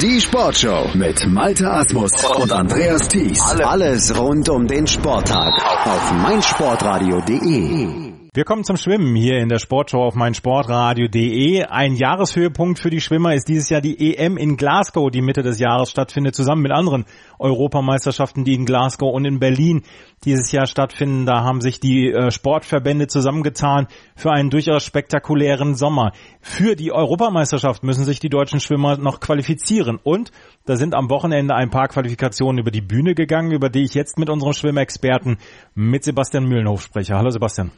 Die Sportshow mit Malte Asmus und Andreas Thies. Alles rund um den Sporttag auf meinsportradio.de. Wir kommen zum Schwimmen hier in der Sportshow auf meinsportradio.de. Ein Jahreshöhepunkt für die Schwimmer ist dieses Jahr die EM in Glasgow, die Mitte des Jahres stattfindet, zusammen mit anderen Europameisterschaften, die in Glasgow und in Berlin dieses Jahr stattfinden. Da haben sich die äh, Sportverbände zusammengetan für einen durchaus spektakulären Sommer. Für die Europameisterschaft müssen sich die deutschen Schwimmer noch qualifizieren und da sind am Wochenende ein paar Qualifikationen über die Bühne gegangen, über die ich jetzt mit unserem Schwimmexperten, mit Sebastian Mühlenhof spreche. Hallo Sebastian.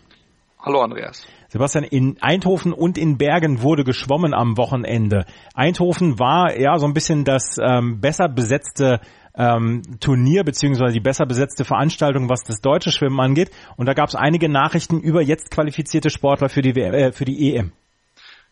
Hallo Andreas. Sebastian, in Eindhoven und in Bergen wurde geschwommen am Wochenende. Eindhoven war ja so ein bisschen das ähm, besser besetzte ähm, Turnier beziehungsweise die besser besetzte Veranstaltung, was das deutsche Schwimmen angeht. Und da gab es einige Nachrichten über jetzt qualifizierte Sportler für die, äh, für die EM.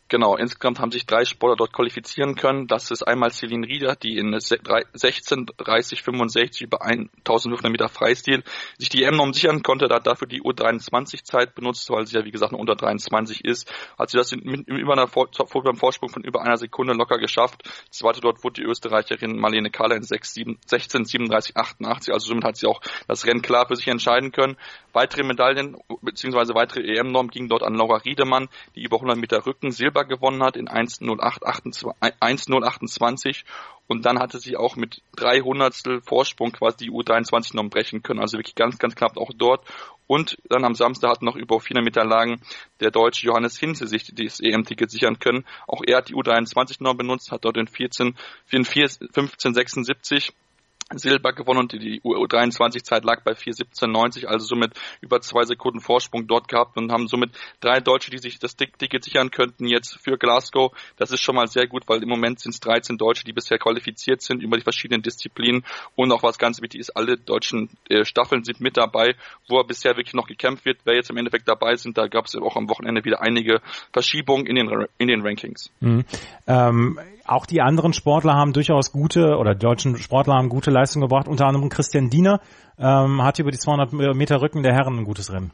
Genau, insgesamt haben sich drei Sportler dort qualifizieren können. Das ist einmal Celine Rieder, die in 16, 30, 65 über 1500 Meter Freistil sich die EM-Norm sichern konnte, da hat dafür die U23-Zeit benutzt, weil sie ja wie gesagt nur unter 23 ist. Hat sie das in, in, über einer Vor beim Vorsprung von über einer Sekunde locker geschafft. Zweite dort wurde die Österreicherin Marlene Kahler in 6, 7, 16, 37, 88. Also somit hat sie auch das Rennen klar für sich entscheiden können. Weitere Medaillen bzw. weitere EM-Norm gingen dort an Laura Riedemann, die über 100 Meter Rücken Silber Silber gewonnen hat in 1.0828 und dann hatte sie auch mit drei Hundertstel Vorsprung quasi die U23 noch brechen können. Also wirklich ganz, ganz knapp auch dort. Und dann am Samstag hat noch über 400 Meter Lagen der deutsche Johannes Hinze sich das EM-Ticket sichern können. Auch er hat die U23 noch benutzt, hat dort in 14, 14 15, 76 Silber gewonnen und die U23-Zeit lag bei 4,17,90, also somit über zwei Sekunden Vorsprung dort gehabt und haben somit drei Deutsche, die sich das Ticket sichern könnten jetzt für Glasgow. Das ist schon mal sehr gut, weil im Moment sind es 13 Deutsche, die bisher qualifiziert sind über die verschiedenen Disziplinen und auch was ganz wichtig ist, alle deutschen äh, Staffeln sind mit dabei, wo er bisher wirklich noch gekämpft wird. Wer jetzt im Endeffekt dabei sind, da gab es auch am Wochenende wieder einige Verschiebungen in den, in den Rankings. Mhm. Ähm, auch die anderen Sportler haben durchaus gute oder die deutschen Sportler haben gute Leistung gebracht. Unter anderem Christian Diener ähm, hat über die 200 Meter Rücken der Herren ein gutes Rennen.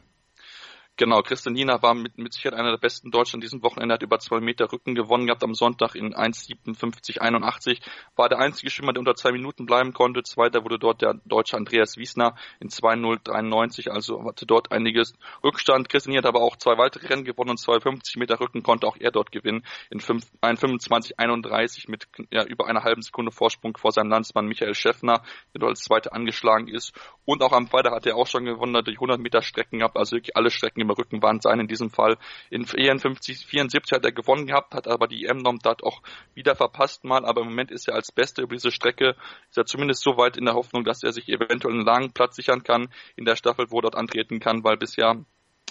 Genau, Christian Nina war mit, mit Sicherheit einer der besten Deutschen diesem Wochenende, hat über zwei Meter Rücken gewonnen gehabt am Sonntag in 1,57,81. War der einzige Schwimmer, der unter zwei Minuten bleiben konnte. Zweiter wurde dort der Deutsche Andreas Wiesner in 2,093, also hatte dort einiges Rückstand. Christian Nina hat aber auch zwei weitere Rennen gewonnen und 2,50 Meter Rücken konnte auch er dort gewinnen in 1,25,31 mit ja, über einer halben Sekunde Vorsprung vor seinem Landsmann Michael Schäffner, der dort als Zweiter angeschlagen ist. Und auch am Freitag hat er auch schon gewonnen, durch 100 Meter Strecken gehabt, also wirklich alle Strecken im Rücken waren sein in diesem Fall. In 54, 74 hat er gewonnen gehabt, hat aber die EM-Norm dort auch wieder verpasst mal, aber im Moment ist er als Beste über diese Strecke, ist er zumindest so weit in der Hoffnung, dass er sich eventuell einen langen Platz sichern kann in der Staffel, wo er dort antreten kann, weil bisher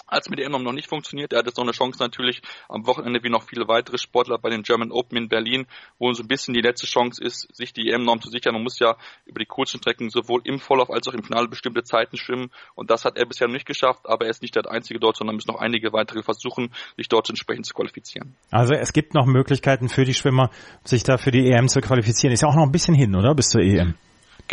als mit EM noch nicht funktioniert. Er hat jetzt noch eine Chance natürlich am Wochenende wie noch viele weitere Sportler bei den German Open in Berlin, wo so ein bisschen die letzte Chance ist, sich die EM-Norm zu sichern. Man muss ja über die kurzen Strecken sowohl im Vorlauf als auch im Finale bestimmte Zeiten schwimmen und das hat er bisher nicht geschafft, aber er ist nicht der einzige dort, sondern müssen noch einige weitere versuchen, sich dort entsprechend zu qualifizieren. Also es gibt noch Möglichkeiten für die Schwimmer, sich da für die EM zu qualifizieren. Ist ja auch noch ein bisschen hin, oder? Bis zur EM.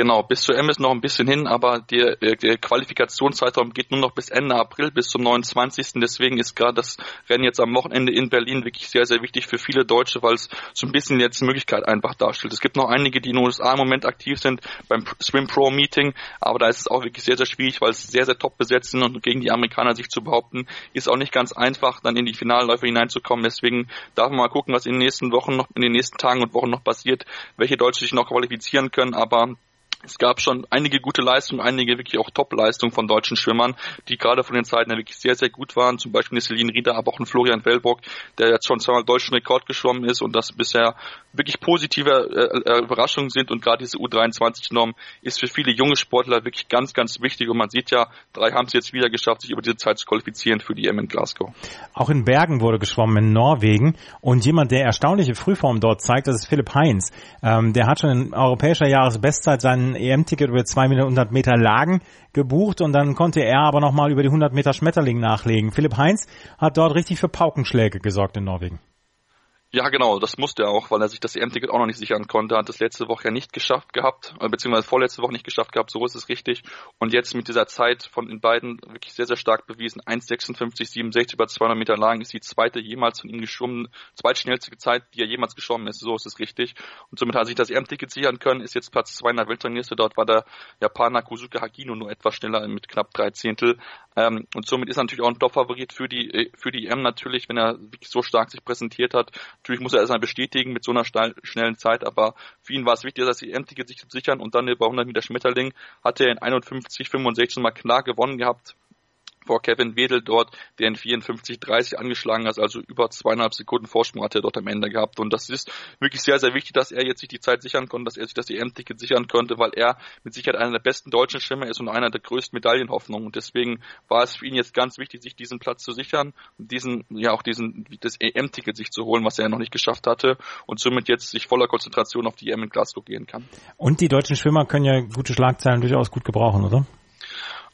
Genau, bis zur M ist noch ein bisschen hin, aber der, der Qualifikationszeitraum geht nur noch bis Ende April, bis zum 29. Deswegen ist gerade das Rennen jetzt am Wochenende in Berlin wirklich sehr, sehr wichtig für viele Deutsche, weil es so ein bisschen jetzt Möglichkeit einfach darstellt. Es gibt noch einige, die in den USA im Moment aktiv sind beim Swim Pro Meeting, aber da ist es auch wirklich sehr, sehr schwierig, weil es sehr, sehr top besetzt sind und gegen die Amerikaner sich zu behaupten, ist auch nicht ganz einfach, dann in die Finalläufe hineinzukommen. Deswegen darf man mal gucken, was in den nächsten Wochen noch, in den nächsten Tagen und Wochen noch passiert, welche Deutsche sich noch qualifizieren können, aber es gab schon einige gute Leistungen, einige wirklich auch Top-Leistungen von deutschen Schwimmern, die gerade von den Zeiten her wirklich sehr, sehr gut waren. Zum Beispiel Celine Rieder, aber auch ein Florian Wellbock, der jetzt schon zweimal deutschen Rekord geschwommen ist und das bisher wirklich positive äh, äh Überraschungen sind. Und gerade diese U23-Norm ist für viele junge Sportler wirklich ganz, ganz wichtig. Und man sieht ja, drei haben es jetzt wieder geschafft, sich über diese Zeit zu qualifizieren für die M in Glasgow. Auch in Bergen wurde geschwommen in Norwegen und jemand, der erstaunliche Frühform dort zeigt, das ist Philipp Heinz. Ähm, der hat schon in europäischer Jahresbestzeit seinen EM-Ticket über 200 Meter Lagen gebucht und dann konnte er aber nochmal über die 100 Meter Schmetterling nachlegen. Philipp Heinz hat dort richtig für Paukenschläge gesorgt in Norwegen. Ja, genau, das musste er auch, weil er sich das EM-Ticket auch noch nicht sichern konnte. Hat das letzte Woche ja nicht geschafft gehabt, äh, beziehungsweise vorletzte Woche nicht geschafft gehabt, so ist es richtig. Und jetzt mit dieser Zeit von den beiden wirklich sehr, sehr stark bewiesen. 1,56,67 über 200 Meter lang ist die zweite jemals von ihm geschwommen, zweitschnellste Zeit, die er jemals geschwommen ist, so ist es richtig. Und somit hat er sich das EM-Ticket sichern können, ist jetzt Platz 2 in der Weltrangliste. Dort war der Japaner Kuzuka Hagino nur etwas schneller mit knapp drei Zehntel. Ähm, und somit ist er natürlich auch ein Top-Favorit für die, äh, für die EM natürlich, wenn er wirklich so stark sich präsentiert hat. Natürlich muss er erstmal bestätigen mit so einer schnellen Zeit, aber für ihn war es wichtig, dass die EM-Ticket sich sichern und dann über 100 Meter Schmetterling hat er in 51, 65 mal klar gewonnen gehabt vor Kevin Wedel dort, der in 54-30 angeschlagen hat, also über zweieinhalb Sekunden Vorsprung hat er dort am Ende gehabt. Und das ist wirklich sehr, sehr wichtig, dass er jetzt sich die Zeit sichern konnte, dass er sich das EM-Ticket sichern konnte, weil er mit Sicherheit einer der besten deutschen Schwimmer ist und einer der größten Medaillenhoffnungen. Und deswegen war es für ihn jetzt ganz wichtig, sich diesen Platz zu sichern und diesen, ja auch diesen, das EM-Ticket sich zu holen, was er noch nicht geschafft hatte und somit jetzt sich voller Konzentration auf die EM in Glasgow gehen kann. Und die deutschen Schwimmer können ja gute Schlagzeilen durchaus gut gebrauchen, oder?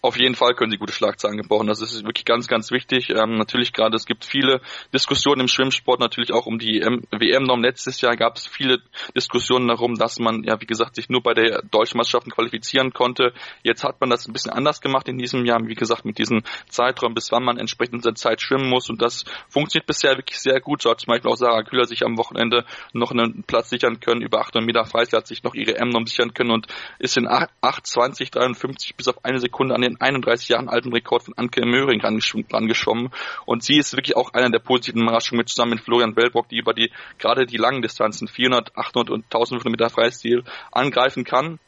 Auf jeden Fall können sie gute Schlagzeilen gebrauchen. Das ist wirklich ganz, ganz wichtig. Ähm, natürlich gerade, es gibt viele Diskussionen im Schwimmsport, natürlich auch um die WM-Norm. Letztes Jahr gab es viele Diskussionen darum, dass man, ja, wie gesagt, sich nur bei der deutschen Meisterschaften qualifizieren konnte. Jetzt hat man das ein bisschen anders gemacht in diesem Jahr, wie gesagt, mit diesem Zeitraum, bis wann man entsprechend seine Zeit schwimmen muss. Und das funktioniert bisher wirklich sehr gut. So hat zum Beispiel auch Sarah Kühler sich am Wochenende noch einen Platz sichern können. Über 800 Meter Freistil hat sich noch ihre M-Norm sichern können und ist in 8,20, 53 bis auf eine Sekunde an den 31 Jahren alten Rekord von Anke Möhring rangeschwommen. Und sie ist wirklich auch einer der positiven Überraschungen mit zusammen mit Florian Wellbrock, die über die, gerade die langen Distanzen, 400, 800 und 1500 Meter Freistil angreifen kann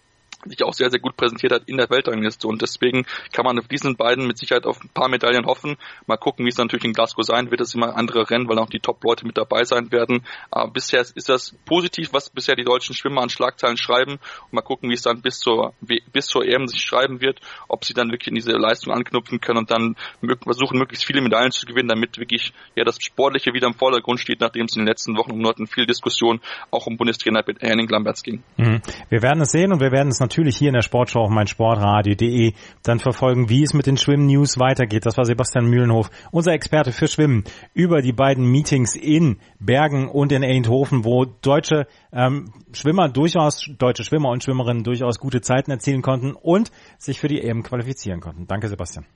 sich auch sehr, sehr gut präsentiert hat in der Weltrangliste. Und deswegen kann man auf diesen beiden mit Sicherheit auf ein paar Medaillen hoffen. Mal gucken, wie es natürlich in Glasgow sein wird. Es immer andere Rennen, weil auch die Top-Leute mit dabei sein werden. Aber bisher ist das positiv, was bisher die deutschen Schwimmer an Schlagzeilen schreiben. Und mal gucken, wie es dann bis zur, bis zur EM sich schreiben wird, ob sie dann wirklich in diese Leistung anknüpfen können und dann versuchen, möglichst viele Medaillen zu gewinnen, damit wirklich ja das Sportliche wieder im Vordergrund steht, nachdem es in den letzten Wochen und Monaten viel Diskussion auch um Bundestrainer Henning Lamberts ging. Mhm. Wir werden es sehen und wir werden es natürlich hier in der Sportschau auf meinsportradio.de dann verfolgen, wie es mit den Schwimm-News weitergeht. Das war Sebastian Mühlenhof, unser Experte für Schwimmen, über die beiden Meetings in Bergen und in Eindhoven, wo deutsche ähm, Schwimmer durchaus, deutsche Schwimmer und Schwimmerinnen durchaus gute Zeiten erzielen konnten und sich für die EM qualifizieren konnten. Danke, Sebastian.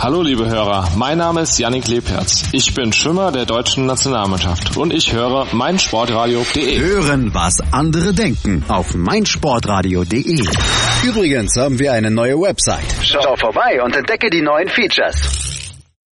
Hallo liebe Hörer, mein Name ist Yannick Lebherz. Ich bin Schwimmer der deutschen Nationalmannschaft und ich höre meinsportradio.de. Hören, was andere denken auf meinsportradio.de. Übrigens haben wir eine neue Website. Schau vorbei und entdecke die neuen Features.